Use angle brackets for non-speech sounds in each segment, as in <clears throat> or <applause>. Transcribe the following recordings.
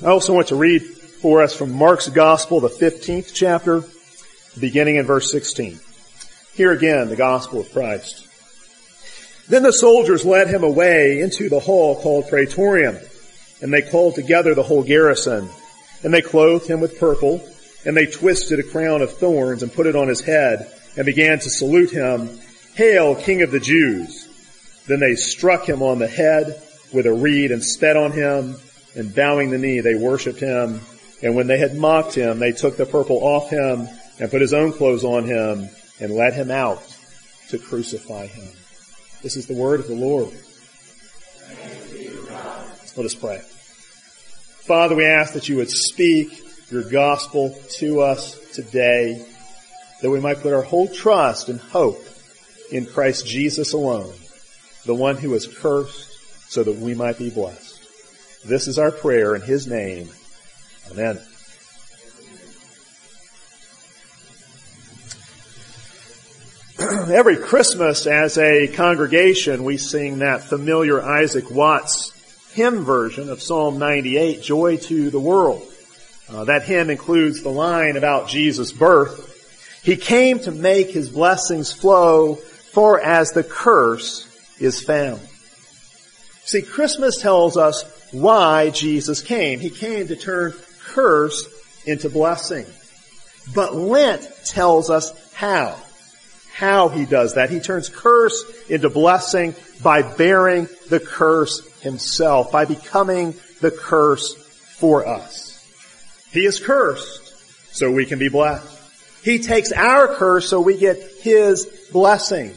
I also want to read for us from Mark's Gospel, the 15th chapter, beginning in verse 16. Here again, the Gospel of Christ. Then the soldiers led him away into the hall called Praetorium, and they called together the whole garrison, and they clothed him with purple, and they twisted a crown of thorns and put it on his head, and began to salute him, Hail, King of the Jews! Then they struck him on the head with a reed and spat on him, and bowing the knee, they worshipped him. And when they had mocked him, they took the purple off him and put his own clothes on him and led him out to crucify him. This is the word of the Lord. Let us pray. Father, we ask that you would speak your gospel to us today, that we might put our whole trust and hope in Christ Jesus alone, the one who was cursed so that we might be blessed. This is our prayer in His name. Amen. <clears throat> Every Christmas as a congregation, we sing that familiar Isaac Watts hymn version of Psalm 98, Joy to the World. Uh, that hymn includes the line about Jesus' birth. He came to make his blessings flow, for as the curse is found. See, Christmas tells us why Jesus came. He came to turn curse into blessing. But Lent tells us how. How he does that. He turns curse into blessing by bearing the curse himself, by becoming the curse for us. He is cursed so we can be blessed. He takes our curse so we get his blessing.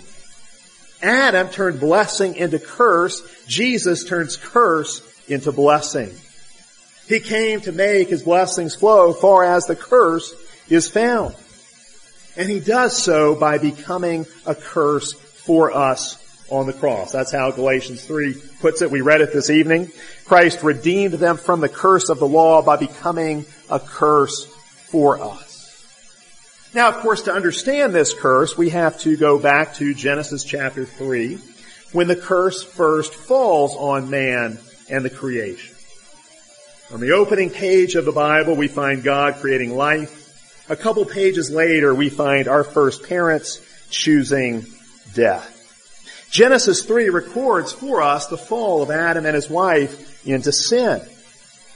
Adam turned blessing into curse. Jesus turns curse into blessing. He came to make his blessings flow far as the curse is found. And he does so by becoming a curse for us on the cross. That's how Galatians 3 puts it. We read it this evening. Christ redeemed them from the curse of the law by becoming a curse for us. Now, of course, to understand this curse, we have to go back to Genesis chapter 3, when the curse first falls on man and the creation. On the opening page of the Bible, we find God creating life. A couple pages later, we find our first parents choosing death. Genesis 3 records for us the fall of Adam and his wife into sin.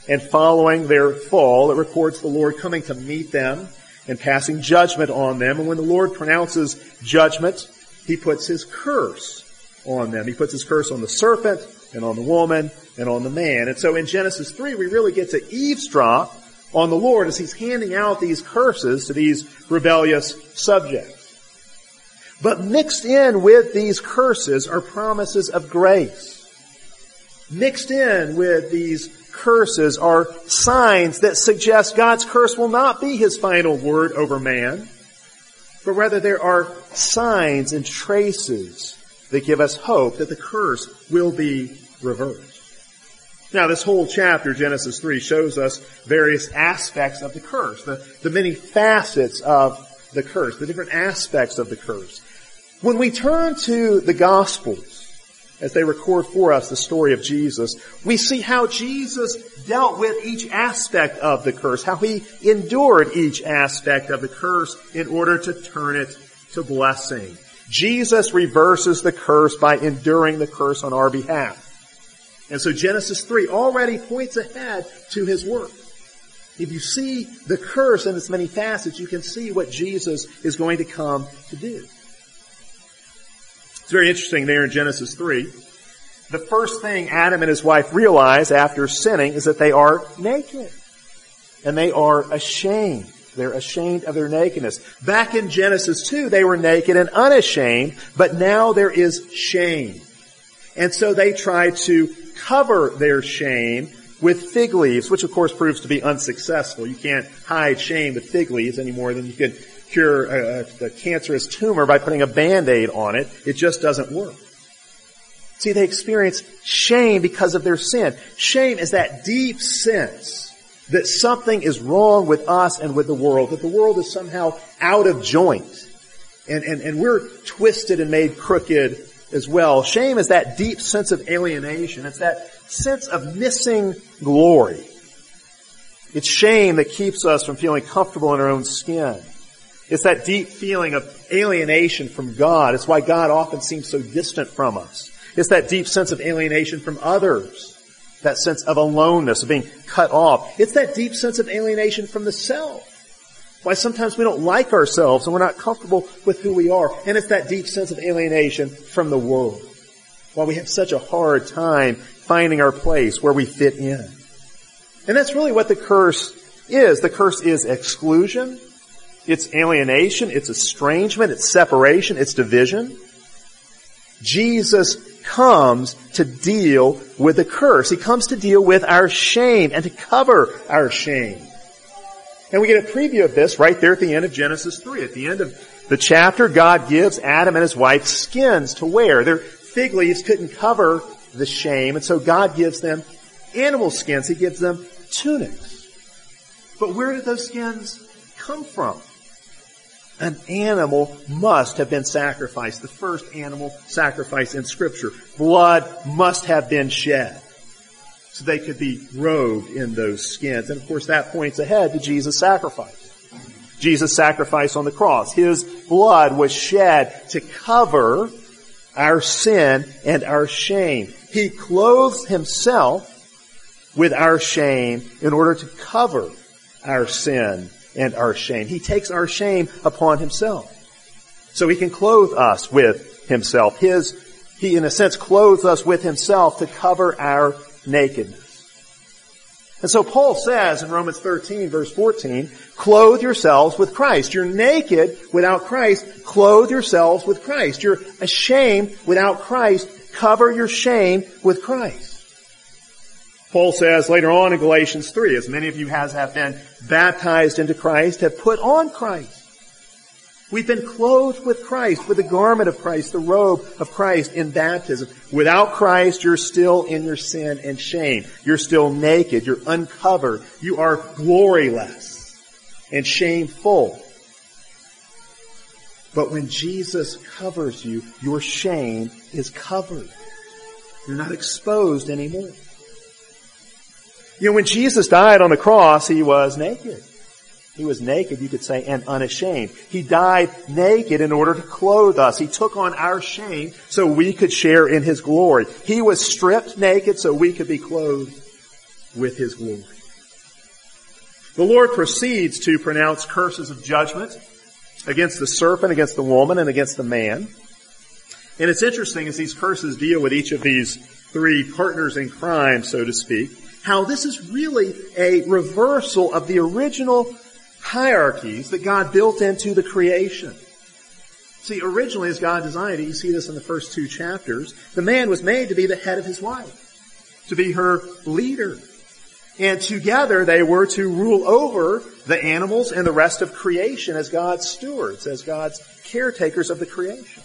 And following their fall, it records the Lord coming to meet them and passing judgment on them. And when the Lord pronounces judgment, He puts His curse on them. He puts His curse on the serpent and on the woman and on the man. And so in Genesis 3, we really get to eavesdrop on the Lord as He's handing out these curses to these rebellious subjects. But mixed in with these curses are promises of grace. Mixed in with these curses are signs that suggest God's curse will not be His final word over man, but rather there are signs and traces that give us hope that the curse will be reversed. Now, this whole chapter, Genesis 3, shows us various aspects of the curse, the, the many facets of the curse, the different aspects of the curse. When we turn to the Gospels, as they record for us the story of Jesus, we see how Jesus dealt with each aspect of the curse, how he endured each aspect of the curse in order to turn it to blessing. Jesus reverses the curse by enduring the curse on our behalf. And so Genesis 3 already points ahead to his work. If you see the curse in its many facets, you can see what Jesus is going to come to do. It's very interesting there in Genesis 3. The first thing Adam and his wife realize after sinning is that they are naked. And they are ashamed. They're ashamed of their nakedness. Back in Genesis 2, they were naked and unashamed, but now there is shame. And so they try to cover their shame with fig leaves, which of course proves to be unsuccessful. You can't hide shame with fig leaves any more than you can cure a, a, cancerous tumor by putting a band-aid on it. It just doesn't work. See, they experience shame because of their sin. Shame is that deep sense that something is wrong with us and with the world, that the world is somehow out of joint. And, and, and we're twisted and made crooked as well. Shame is that deep sense of alienation. It's that sense of missing glory. It's shame that keeps us from feeling comfortable in our own skin. It's that deep feeling of alienation from God. It's why God often seems so distant from us. It's that deep sense of alienation from others. That sense of aloneness, of being cut off. It's that deep sense of alienation from the self. Why sometimes we don't like ourselves and we're not comfortable with who we are. And it's that deep sense of alienation from the world. Why we have such a hard time finding our place where we fit in. And that's really what the curse is. The curse is exclusion. It's alienation. It's estrangement. It's separation. It's division. Jesus comes to deal with the curse. He comes to deal with our shame and to cover our shame. And we get a preview of this right there at the end of Genesis 3. At the end of the chapter, God gives Adam and his wife skins to wear. Their fig leaves couldn't cover the shame, and so God gives them animal skins. He gives them tunics. But where did those skins come from? An animal must have been sacrificed. The first animal sacrifice in scripture. Blood must have been shed. So they could be robed in those skins. And of course that points ahead to Jesus' sacrifice. Jesus' sacrifice on the cross. His blood was shed to cover our sin and our shame. He clothes himself with our shame in order to cover our sin and our shame. He takes our shame upon himself. So he can clothe us with himself. His, he in a sense clothes us with himself to cover our nakedness. And so Paul says in Romans 13 verse 14, clothe yourselves with Christ. You're naked without Christ. Clothe yourselves with Christ. You're ashamed without Christ. Cover your shame with Christ. Paul says later on in Galatians 3, as many of you has have been baptized into Christ, have put on Christ. We've been clothed with Christ, with the garment of Christ, the robe of Christ in baptism. Without Christ, you're still in your sin and shame. You're still naked. You're uncovered. You are gloryless and shameful. But when Jesus covers you, your shame is covered. You're not exposed anymore. You know, when Jesus died on the cross, he was naked. He was naked, you could say, and unashamed. He died naked in order to clothe us. He took on our shame so we could share in His glory. He was stripped naked so we could be clothed with His glory. The Lord proceeds to pronounce curses of judgment against the serpent, against the woman, and against the man. And it's interesting as these curses deal with each of these three partners in crime, so to speak, how this is really a reversal of the original hierarchies that God built into the creation. See, originally as God designed it, you see this in the first two chapters, the man was made to be the head of his wife, to be her leader. And together they were to rule over the animals and the rest of creation as God's stewards, as God's caretakers of the creation.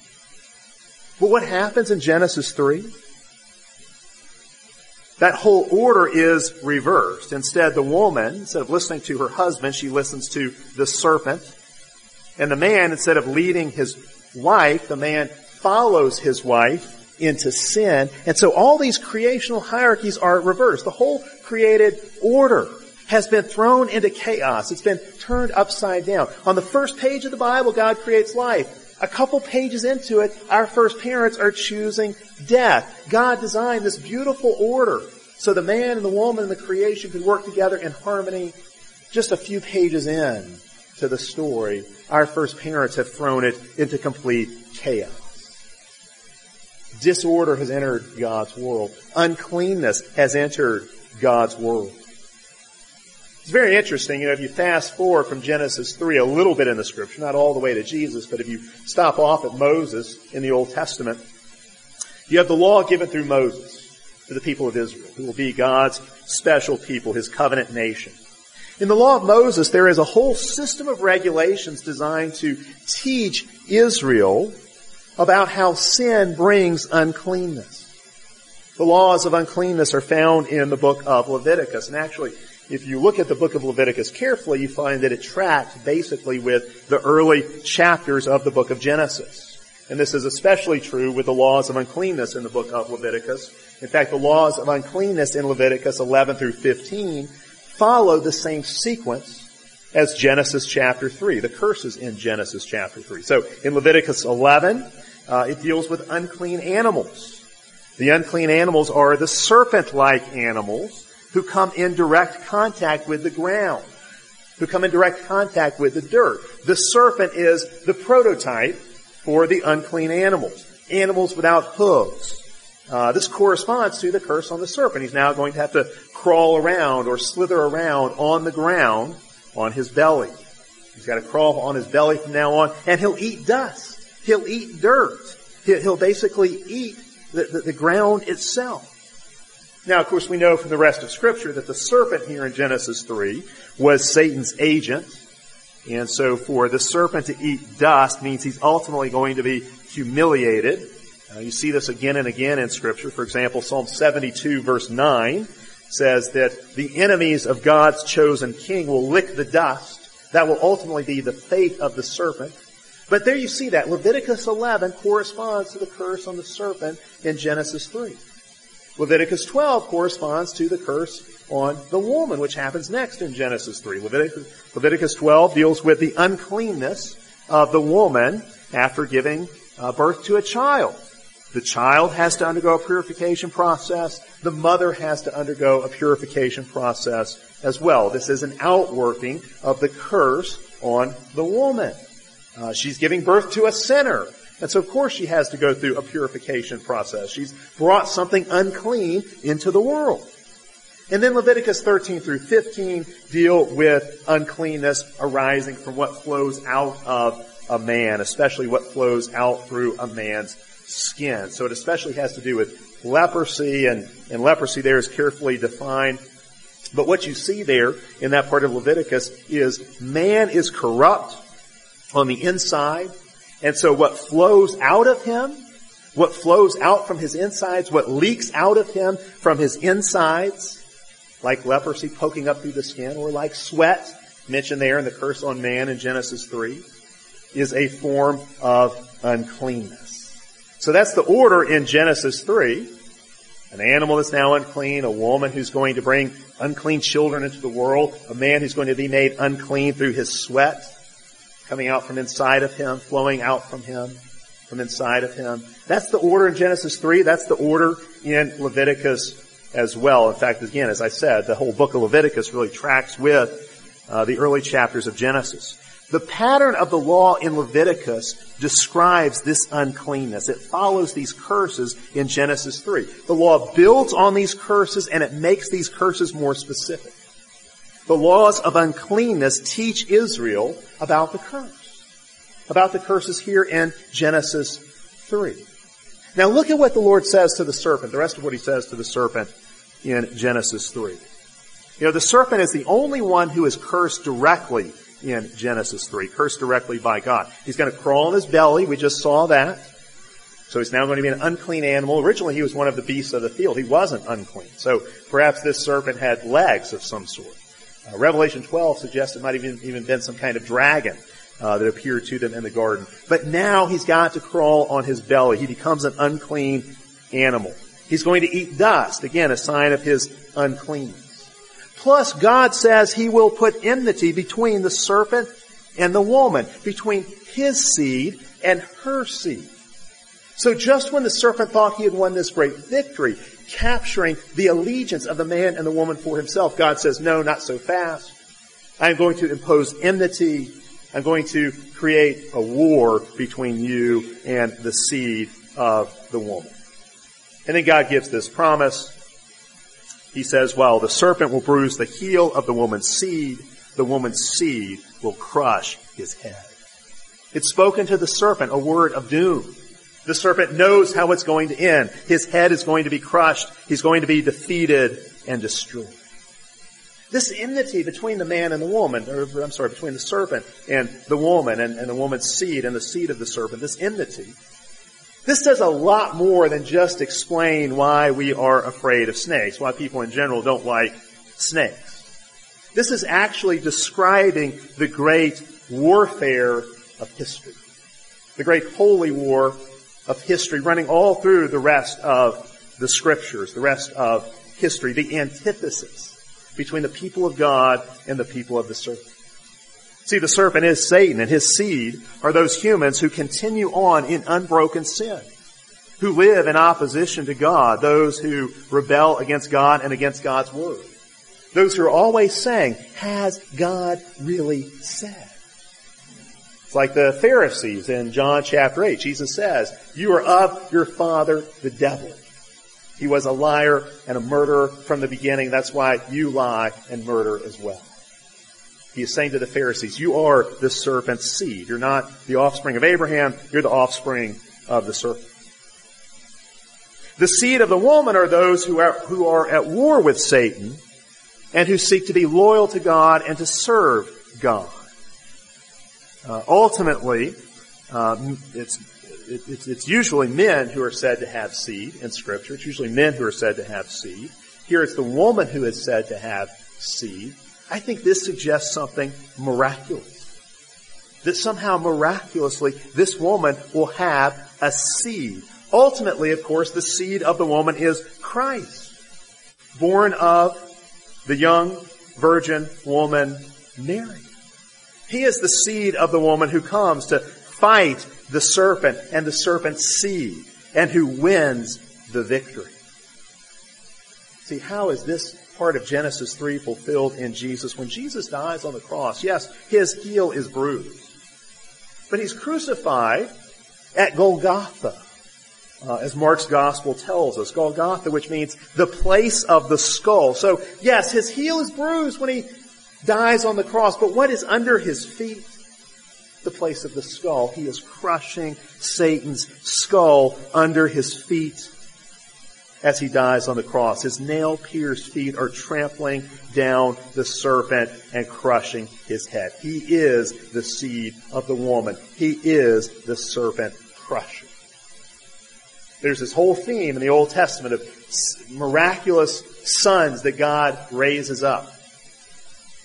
But what happens in Genesis 3? That whole order is reversed. Instead, the woman, instead of listening to her husband, she listens to the serpent. And the man, instead of leading his wife, the man follows his wife into sin. And so all these creational hierarchies are reversed. The whole created order has been thrown into chaos. It's been turned upside down. On the first page of the Bible, God creates life. A couple pages into it, our first parents are choosing death. God designed this beautiful order so the man and the woman and the creation could work together in harmony. Just a few pages in to the story, our first parents have thrown it into complete chaos. Disorder has entered God's world. Uncleanness has entered God's world. It's very interesting, you know, if you fast forward from Genesis 3 a little bit in the scripture, not all the way to Jesus, but if you stop off at Moses in the Old Testament, you have the law given through Moses to the people of Israel, who will be God's special people, His covenant nation. In the law of Moses, there is a whole system of regulations designed to teach Israel about how sin brings uncleanness. The laws of uncleanness are found in the book of Leviticus. And actually, if you look at the book of Leviticus carefully, you find that it tracked basically with the early chapters of the book of Genesis. And this is especially true with the laws of uncleanness in the book of Leviticus. In fact, the laws of uncleanness in Leviticus 11 through 15 follow the same sequence as Genesis chapter 3, the curses in Genesis chapter 3. So in Leviticus 11, uh, it deals with unclean animals. The unclean animals are the serpent-like animals who come in direct contact with the ground, who come in direct contact with the dirt. The serpent is the prototype for the unclean animals, animals without hooves. Uh, this corresponds to the curse on the serpent. He's now going to have to crawl around or slither around on the ground on his belly. He's got to crawl on his belly from now on, and he'll eat dust. He'll eat dirt. He'll basically eat the, the, the ground itself. Now, of course, we know from the rest of Scripture that the serpent here in Genesis 3 was Satan's agent. And so for the serpent to eat dust means he's ultimately going to be humiliated. Uh, you see this again and again in Scripture. For example, Psalm 72 verse 9 says that the enemies of God's chosen king will lick the dust. That will ultimately be the fate of the serpent. But there you see that. Leviticus 11 corresponds to the curse on the serpent in Genesis 3. Leviticus 12 corresponds to the curse on the woman, which happens next in Genesis 3. Leviticus, Leviticus 12 deals with the uncleanness of the woman after giving uh, birth to a child. The child has to undergo a purification process. The mother has to undergo a purification process as well. This is an outworking of the curse on the woman. Uh, she's giving birth to a sinner. And so of course she has to go through a purification process. She's brought something unclean into the world. And then Leviticus 13 through 15 deal with uncleanness arising from what flows out of a man, especially what flows out through a man's skin. So it especially has to do with leprosy, and, and leprosy there is carefully defined. But what you see there in that part of Leviticus is man is corrupt on the inside, and so what flows out of him, what flows out from his insides, what leaks out of him from his insides, like leprosy poking up through the skin, or like sweat, mentioned there in the curse on man in Genesis 3, is a form of uncleanness. So that's the order in Genesis 3. An animal that's now unclean, a woman who's going to bring unclean children into the world, a man who's going to be made unclean through his sweat, coming out from inside of him, flowing out from him, from inside of him. That's the order in Genesis 3. That's the order in Leviticus as well. In fact, again, as I said, the whole book of Leviticus really tracks with uh, the early chapters of Genesis. The pattern of the law in Leviticus describes this uncleanness. It follows these curses in Genesis 3. The law builds on these curses and it makes these curses more specific. The laws of uncleanness teach Israel about the curse. About the curses here in Genesis 3. Now look at what the Lord says to the serpent, the rest of what he says to the serpent in Genesis 3. You know, the serpent is the only one who is cursed directly in Genesis 3, cursed directly by God. He's going to crawl on his belly. We just saw that. So he's now going to be an unclean animal. Originally he was one of the beasts of the field. He wasn't unclean. So perhaps this serpent had legs of some sort. Uh, Revelation 12 suggests it might have even, even been some kind of dragon uh, that appeared to them in the garden. But now he's got to crawl on his belly. He becomes an unclean animal. He's going to eat dust. Again, a sign of his uncleanness. Plus, God says He will put enmity between the serpent and the woman, between his seed and her seed. So just when the serpent thought he had won this great victory, capturing the allegiance of the man and the woman for himself, God says, no, not so fast. I'm going to impose enmity. I'm going to create a war between you and the seed of the woman. And then God gives this promise he says, while the serpent will bruise the heel of the woman's seed, the woman's seed will crush his head. It's spoken to the serpent, a word of doom. The serpent knows how it's going to end. His head is going to be crushed. He's going to be defeated and destroyed. This enmity between the man and the woman, or I'm sorry, between the serpent and the woman and, and the woman's seed and the seed of the serpent, this enmity this does a lot more than just explain why we are afraid of snakes, why people in general don't like snakes. This is actually describing the great warfare of history. The great holy war of history running all through the rest of the scriptures, the rest of history, the antithesis between the people of God and the people of the serpent. See, the serpent is Satan and his seed are those humans who continue on in unbroken sin, who live in opposition to God, those who rebel against God and against God's word. Those who are always saying, has God really said? It's like the Pharisees in John chapter 8. Jesus says, you are of your father, the devil. He was a liar and a murderer from the beginning. That's why you lie and murder as well. He is saying to the Pharisees, you are the serpent's seed. You're not the offspring of Abraham. You're the offspring of the serpent. The seed of the woman are those who are, who are at war with Satan and who seek to be loyal to God and to serve God. Uh, ultimately, um, it's, it, it's, it's usually men who are said to have seed in Scripture. It's usually men who are said to have seed. Here it's the woman who is said to have seed. I think this suggests something miraculous. That somehow miraculously this woman will have a seed. Ultimately, of course, the seed of the woman is Christ, born of the young virgin woman Mary. He is the seed of the woman who comes to fight the serpent and the serpent's seed and who wins the victory. See, how is this part of Genesis 3 fulfilled in Jesus? When Jesus dies on the cross, yes, his heel is bruised. But he's crucified at Golgotha, uh, as Mark's gospel tells us. Golgotha, which means the place of the skull. So, yes, his heel is bruised when he dies on the cross, but what is under his feet? The place of the skull. He is crushing Satan's skull under his feet as he dies on the cross. His nail pierced feet are trampling down the serpent and crushing his head. He is the seed of the woman. He is the serpent crusher. There's this whole theme in the Old Testament of miraculous sons that God raises up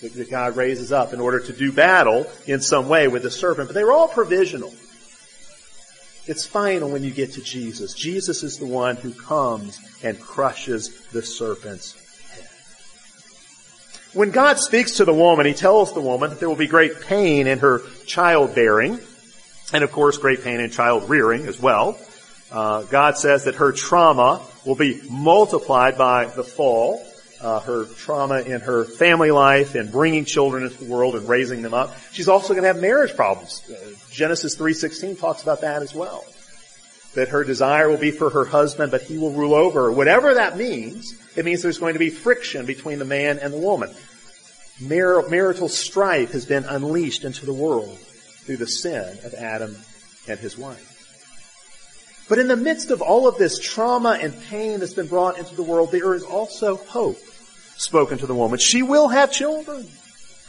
that God raises up in order to do battle in some way with the serpent, but they were all provisional. It's final when you get to Jesus. Jesus is the one who comes and crushes the serpent's head. When God speaks to the woman, He tells the woman that there will be great pain in her childbearing, and of course great pain in child rearing as well. Uh, God says that her trauma will be multiplied by the fall uh, her trauma in her family life and bringing children into the world and raising them up. She's also going to have marriage problems. Uh, Genesis 3:16 talks about that as well. That her desire will be for her husband, but he will rule over her. Whatever that means, it means there's going to be friction between the man and the woman. Mar- marital strife has been unleashed into the world through the sin of Adam and his wife. But in the midst of all of this trauma and pain that's been brought into the world, there is also hope spoken to the woman. She will have children.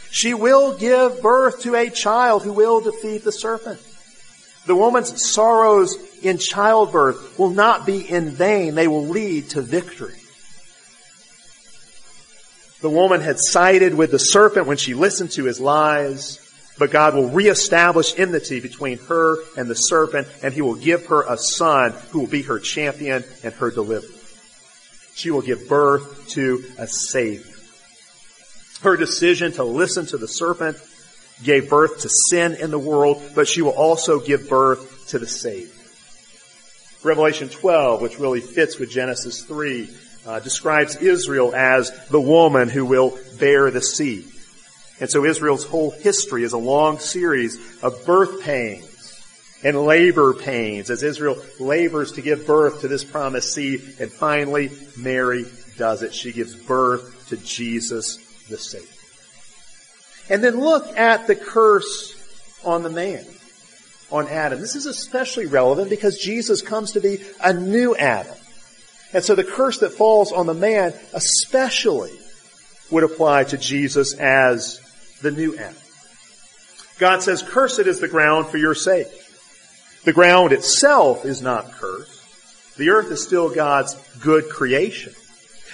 She will give birth to a child who will defeat the serpent. The woman's sorrows in childbirth will not be in vain. They will lead to victory. The woman had sided with the serpent when she listened to his lies. But God will reestablish enmity between her and the serpent, and he will give her a son who will be her champion and her deliverer. She will give birth to a Savior. Her decision to listen to the serpent gave birth to sin in the world, but she will also give birth to the Savior. Revelation 12, which really fits with Genesis 3, uh, describes Israel as the woman who will bear the seed. And so Israel's whole history is a long series of birth pains and labor pains as Israel labors to give birth to this promised seed. And finally, Mary does it. She gives birth to Jesus the Savior. And then look at the curse on the man, on Adam. This is especially relevant because Jesus comes to be a new Adam. And so the curse that falls on the man especially would apply to Jesus as the new Adam. God says, cursed is the ground for your sake. The ground itself is not cursed. The earth is still God's good creation.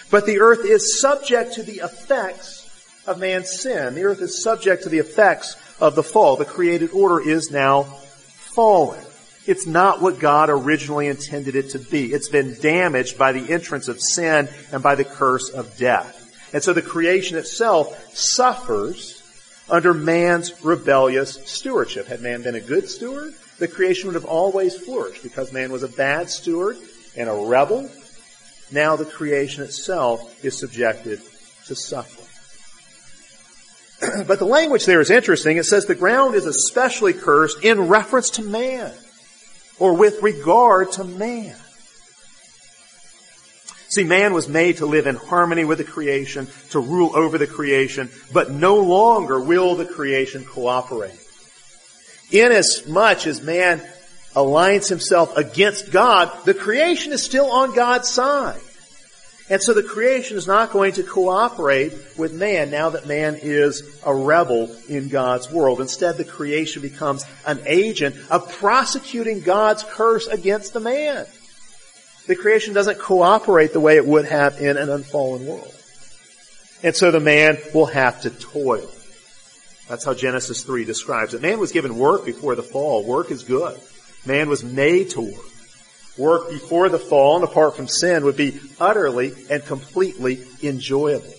But the earth is subject to the effects of man's sin. The earth is subject to the effects of the fall. The created order is now fallen. It's not what God originally intended it to be. It's been damaged by the entrance of sin and by the curse of death. And so the creation itself suffers under man's rebellious stewardship. Had man been a good steward, the creation would have always flourished. Because man was a bad steward and a rebel, now the creation itself is subjected to suffering. <clears throat> but the language there is interesting. It says the ground is especially cursed in reference to man, or with regard to man. See, man was made to live in harmony with the creation, to rule over the creation, but no longer will the creation cooperate. Inasmuch as man aligns himself against God, the creation is still on God's side. And so the creation is not going to cooperate with man now that man is a rebel in God's world. Instead, the creation becomes an agent of prosecuting God's curse against the man. The creation doesn't cooperate the way it would have in an unfallen world. And so the man will have to toil. That's how Genesis 3 describes it. Man was given work before the fall. Work is good. Man was made to work. Work before the fall and apart from sin would be utterly and completely enjoyable.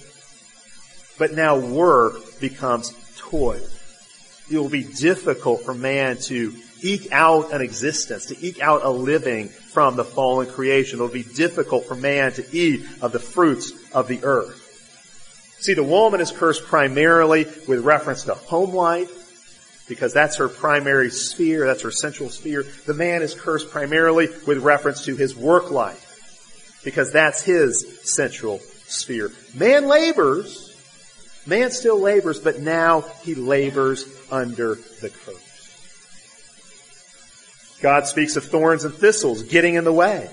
But now work becomes toil. It will be difficult for man to eke out an existence, to eke out a living from the fallen creation. It'll be difficult for man to eat of the fruits of the earth. See, the woman is cursed primarily with reference to home life, because that's her primary sphere, that's her central sphere. The man is cursed primarily with reference to his work life, because that's his central sphere. Man labors, man still labors, but now he labors under the curse. God speaks of thorns and thistles getting in the way,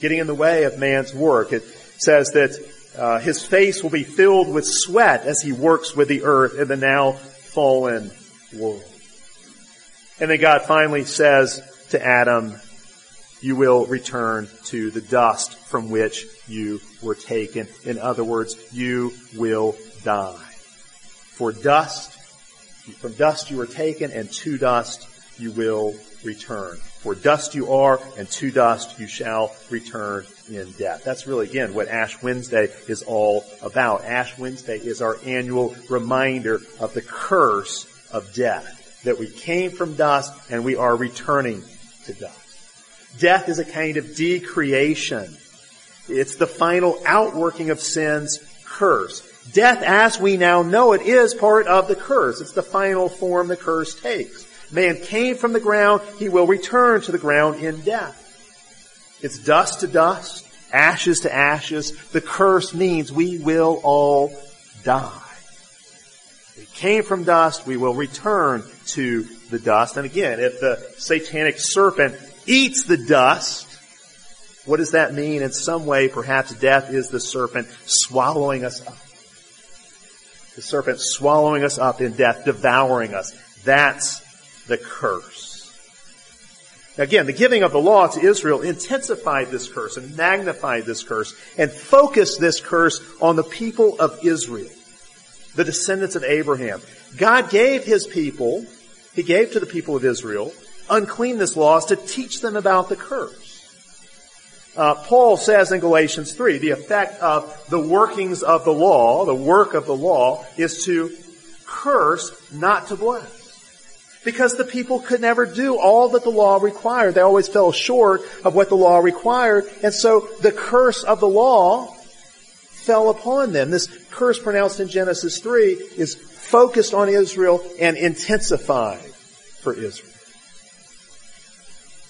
getting in the way of man's work. It says that uh, his face will be filled with sweat as he works with the earth in the now fallen world. And then God finally says to Adam, you will return to the dust from which you were taken. In other words, you will die. For dust, from dust you were taken, and to dust you will return. For dust you are, and to dust you shall return in death. That's really, again, what Ash Wednesday is all about. Ash Wednesday is our annual reminder of the curse of death. That we came from dust and we are returning to dust. Death is a kind of decreation. It's the final outworking of sin's curse. Death, as we now know it, is part of the curse. It's the final form the curse takes. Man came from the ground, he will return to the ground in death. It's dust to dust, ashes to ashes. The curse means we will all die. We came from dust, we will return to the dust. And again, if the satanic serpent eats the dust, what does that mean? In some way, perhaps death is the serpent swallowing us up. The serpent swallowing us up in death, devouring us. That's the curse. Again, the giving of the law to Israel intensified this curse and magnified this curse and focused this curse on the people of Israel, the descendants of Abraham. God gave his people, he gave to the people of Israel uncleanness laws to teach them about the curse. Uh, Paul says in Galatians 3, the effect of the workings of the law, the work of the law, is to curse, not to bless because the people could never do all that the law required. They always fell short of what the law required. And so the curse of the law fell upon them. This curse pronounced in Genesis 3 is focused on Israel and intensified for Israel.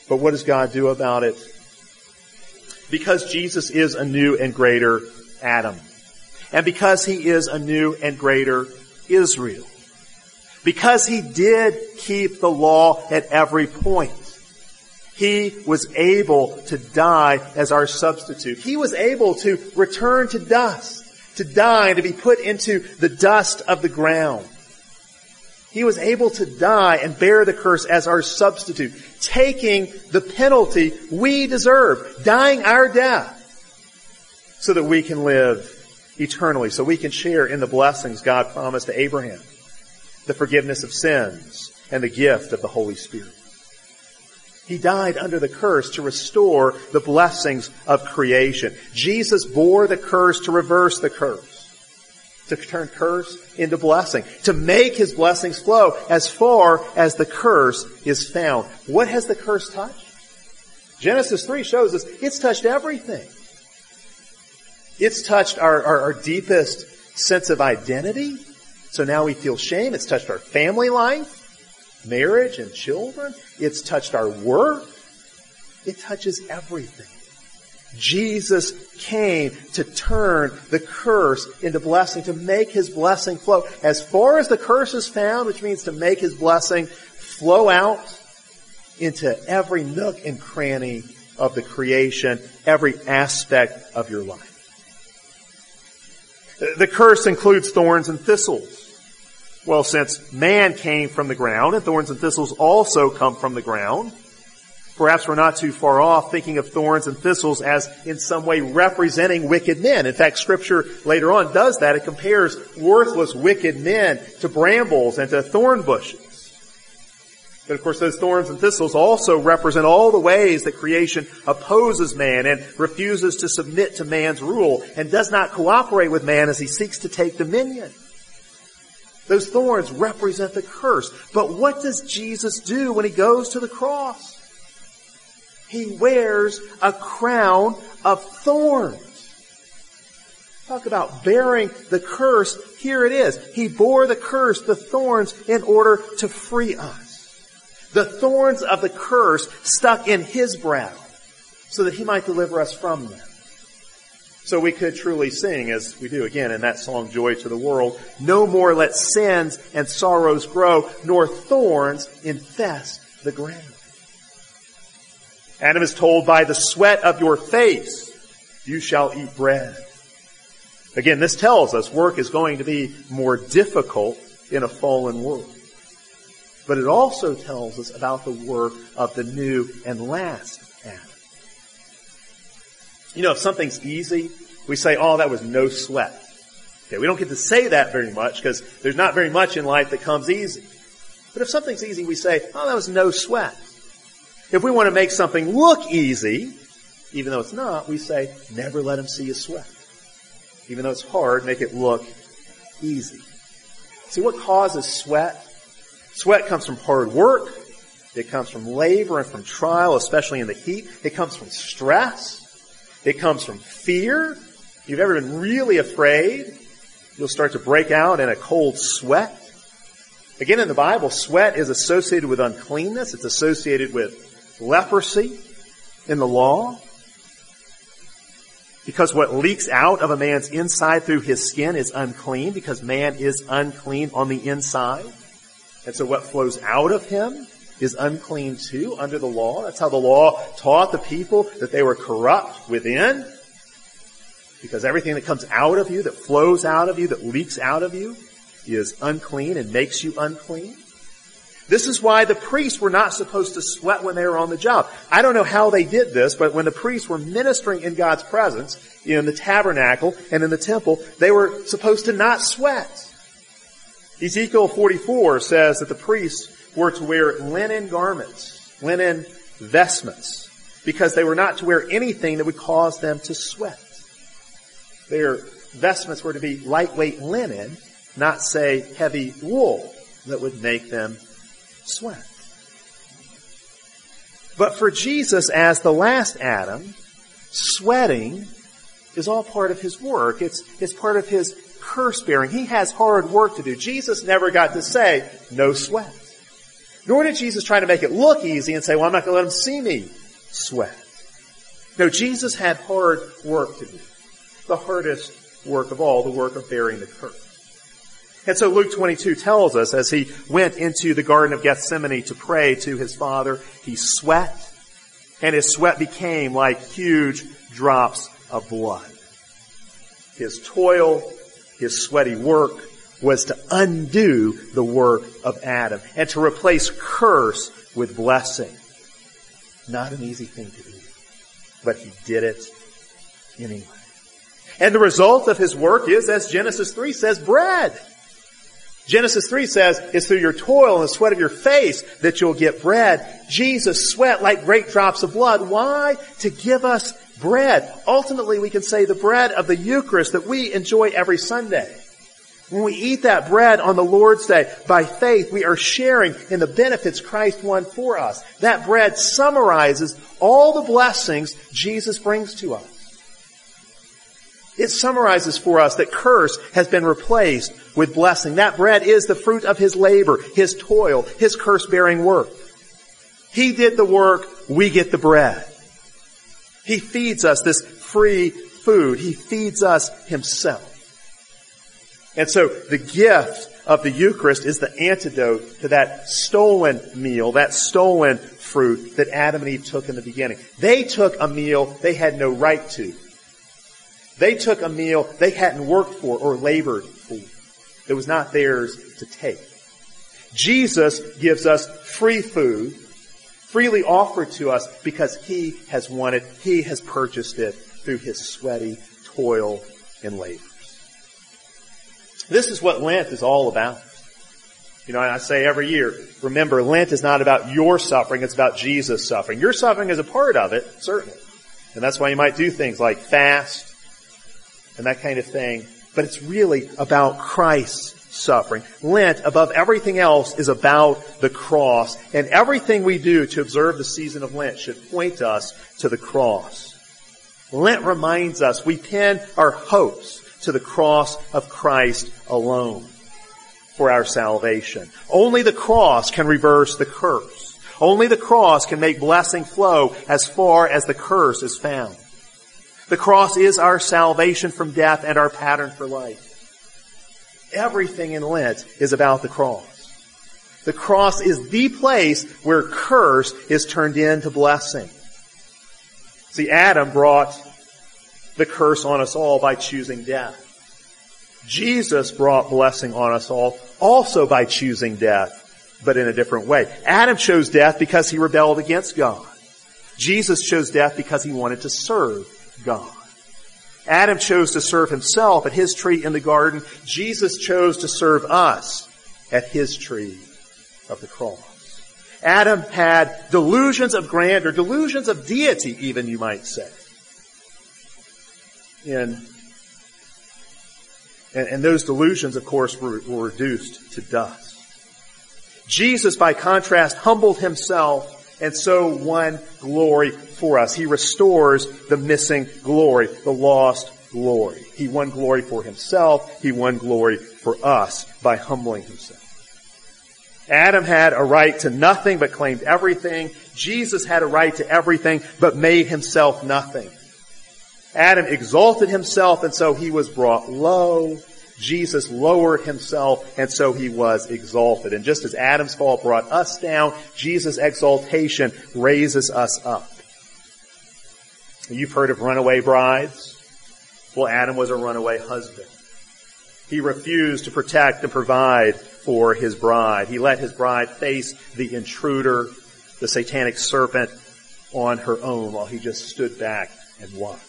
But what does God do about it? Because Jesus is a new and greater Adam. And because he is a new and greater Israel. Because he did keep the law at every point. He was able to die as our substitute. He was able to return to dust, to die to be put into the dust of the ground. He was able to die and bear the curse as our substitute, taking the penalty we deserve, dying our death, so that we can live eternally, so we can share in the blessings God promised to Abraham the forgiveness of sins, and the gift of the Holy Spirit. He died under the curse to restore the blessings of creation. Jesus bore the curse to reverse the curse. to turn curse into blessing, to make his blessings flow as far as the curse is found. What has the curse touched? Genesis 3 shows us it's touched everything. It's touched our, our, our deepest sense of identity. So now we feel shame. It's touched our family life, marriage and children. It's touched our work. It touches everything. Jesus came to turn the curse into blessing, to make his blessing flow. As far as the curse is found, which means to make his blessing flow out into every nook and cranny of the creation, every aspect of your life. The curse includes thorns and thistles. Well, since man came from the ground, and thorns and thistles also come from the ground, Perhaps we're not too far off thinking of thorns and thistles as in some way representing wicked men. In fact, scripture later on does that. It compares worthless wicked men to brambles and to thorn bushes. But of course, those thorns and thistles also represent all the ways that creation opposes man and refuses to submit to man's rule and does not cooperate with man as he seeks to take dominion. Those thorns represent the curse. But what does Jesus do when he goes to the cross? He wears a crown of thorns. Talk about bearing the curse. Here it is. He bore the curse, the thorns, in order to free us. The thorns of the curse stuck in his brow so that he might deliver us from them. So we could truly sing, as we do again in that song, Joy to the World, no more let sins and sorrows grow, nor thorns infest the ground. Adam is told, by the sweat of your face, you shall eat bread. Again, this tells us work is going to be more difficult in a fallen world. But it also tells us about the work of the new and last. You know, if something's easy, we say, oh, that was no sweat. Okay, we don't get to say that very much because there's not very much in life that comes easy. But if something's easy, we say, oh, that was no sweat. If we want to make something look easy, even though it's not, we say, never let him see you sweat. Even though it's hard, make it look easy. See, what causes sweat? Sweat comes from hard work. It comes from labor and from trial, especially in the heat. It comes from stress. It comes from fear. If you've ever been really afraid, you'll start to break out in a cold sweat. Again, in the Bible, sweat is associated with uncleanness. It's associated with leprosy in the law. Because what leaks out of a man's inside through his skin is unclean because man is unclean on the inside. And so what flows out of him is unclean too under the law. That's how the law taught the people that they were corrupt within. Because everything that comes out of you, that flows out of you, that leaks out of you is unclean and makes you unclean. This is why the priests were not supposed to sweat when they were on the job. I don't know how they did this, but when the priests were ministering in God's presence, in the tabernacle and in the temple, they were supposed to not sweat. Ezekiel 44 says that the priests were to wear linen garments, linen vestments, because they were not to wear anything that would cause them to sweat. Their vestments were to be lightweight linen, not say heavy wool that would make them sweat. But for Jesus as the last Adam, sweating is all part of his work. It's, it's part of his curse bearing. He has hard work to do. Jesus never got to say, no sweat. Nor did Jesus try to make it look easy and say, well, I'm not going to let them see me sweat. No, Jesus had hard work to do. The hardest work of all, the work of bearing the curse. And so Luke 22 tells us as he went into the Garden of Gethsemane to pray to his Father, he sweat, and his sweat became like huge drops of blood. His toil, his sweaty work was to undo the work of Adam and to replace curse with blessing. Not an easy thing to do, but he did it anyway. And the result of his work is, as Genesis 3 says, bread. Genesis 3 says, it's through your toil and the sweat of your face that you'll get bread. Jesus sweat like great drops of blood. Why? To give us bread. Ultimately, we can say the bread of the Eucharist that we enjoy every Sunday. When we eat that bread on the Lord's Day, by faith, we are sharing in the benefits Christ won for us. That bread summarizes all the blessings Jesus brings to us. It summarizes for us that curse has been replaced with blessing. That bread is the fruit of His labor, His toil, His curse-bearing work. He did the work, we get the bread. He feeds us this free food. He feeds us Himself. And so the gift of the Eucharist is the antidote to that stolen meal, that stolen fruit that Adam and Eve took in the beginning. They took a meal they had no right to. They took a meal they hadn't worked for or labored for. It was not theirs to take. Jesus gives us free food, freely offered to us because He has won it. He has purchased it through His sweaty toil and labor. This is what Lent is all about. You know, I say every year, remember, Lent is not about your suffering, it's about Jesus' suffering. Your suffering is a part of it, certainly. And that's why you might do things like fast and that kind of thing. But it's really about Christ's suffering. Lent, above everything else, is about the cross. And everything we do to observe the season of Lent should point us to the cross. Lent reminds us we pin our hopes to the cross of Christ alone for our salvation. Only the cross can reverse the curse. Only the cross can make blessing flow as far as the curse is found. The cross is our salvation from death and our pattern for life. Everything in Lent is about the cross. The cross is the place where curse is turned into blessing. See, Adam brought the curse on us all by choosing death. Jesus brought blessing on us all also by choosing death, but in a different way. Adam chose death because he rebelled against God. Jesus chose death because he wanted to serve God. Adam chose to serve himself at his tree in the garden. Jesus chose to serve us at his tree of the cross. Adam had delusions of grandeur, delusions of deity even you might say. In and, and those delusions, of course, were, were reduced to dust. Jesus, by contrast, humbled himself and so won glory for us. He restores the missing glory, the lost glory. He won glory for himself. He won glory for us by humbling himself. Adam had a right to nothing but claimed everything. Jesus had a right to everything but made himself nothing. Adam exalted himself and so he was brought low. Jesus lowered himself and so he was exalted. And just as Adam's fall brought us down, Jesus' exaltation raises us up. You've heard of runaway brides. Well, Adam was a runaway husband. He refused to protect and provide for his bride. He let his bride face the intruder, the satanic serpent, on her own while he just stood back and watched.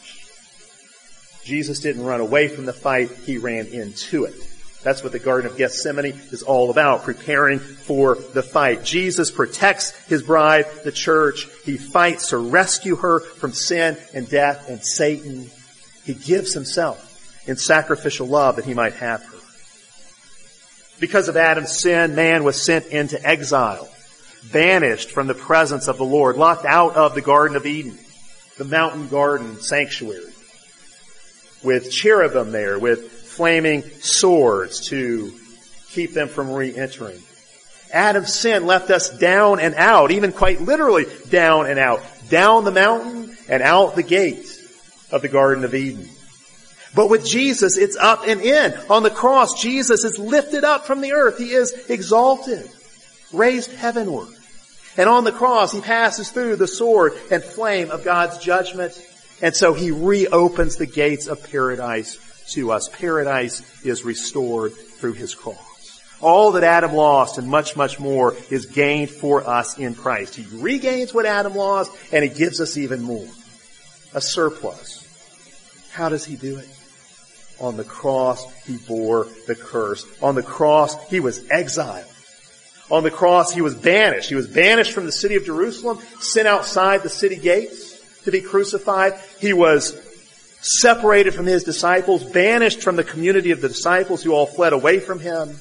Jesus didn't run away from the fight, he ran into it. That's what the Garden of Gethsemane is all about, preparing for the fight. Jesus protects his bride, the church. He fights to rescue her from sin and death and Satan. He gives himself in sacrificial love that he might have her. Because of Adam's sin, man was sent into exile, banished from the presence of the Lord, locked out of the Garden of Eden, the mountain garden sanctuary with cherubim there, with flaming swords to keep them from re-entering. Adam's sin left us down and out, even quite literally down and out, down the mountain and out the gate of the Garden of Eden. But with Jesus, it's up and in. On the cross, Jesus is lifted up from the earth. He is exalted, raised heavenward. And on the cross, he passes through the sword and flame of God's judgment and so he reopens the gates of paradise to us. Paradise is restored through his cross. All that Adam lost and much, much more is gained for us in Christ. He regains what Adam lost and he gives us even more. A surplus. How does he do it? On the cross, he bore the curse. On the cross, he was exiled. On the cross, he was banished. He was banished from the city of Jerusalem, sent outside the city gates to be crucified. He was separated from his disciples, banished from the community of the disciples who all fled away from him.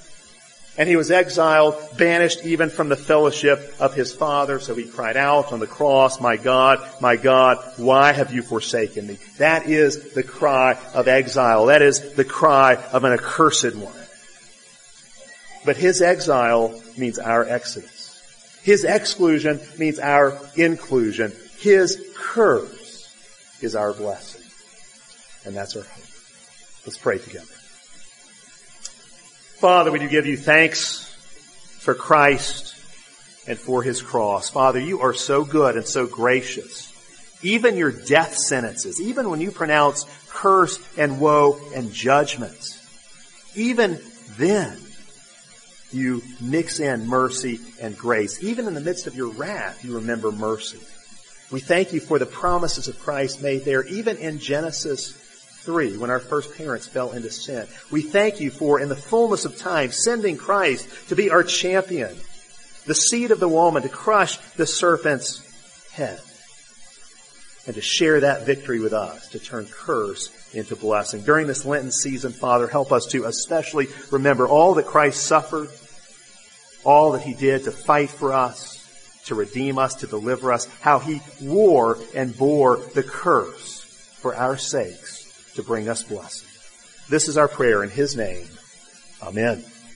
And he was exiled, banished even from the fellowship of his father. So he cried out on the cross, my God, my God, why have you forsaken me? That is the cry of exile. That is the cry of an accursed one. But his exile means our exodus. His exclusion means our inclusion. His curse is our blessing. And that's our hope. Let's pray together. Father, we do give you thanks for Christ and for his cross. Father, you are so good and so gracious. Even your death sentences, even when you pronounce curse and woe and judgment, even then, you mix in mercy and grace. Even in the midst of your wrath, you remember mercy. We thank you for the promises of Christ made there, even in Genesis 3, when our first parents fell into sin. We thank you for, in the fullness of time, sending Christ to be our champion, the seed of the woman, to crush the serpent's head, and to share that victory with us, to turn curse into blessing. During this Lenten season, Father, help us to especially remember all that Christ suffered, all that he did to fight for us, to redeem us, to deliver us, how he wore and bore the curse for our sakes to bring us blessing. This is our prayer in his name. Amen.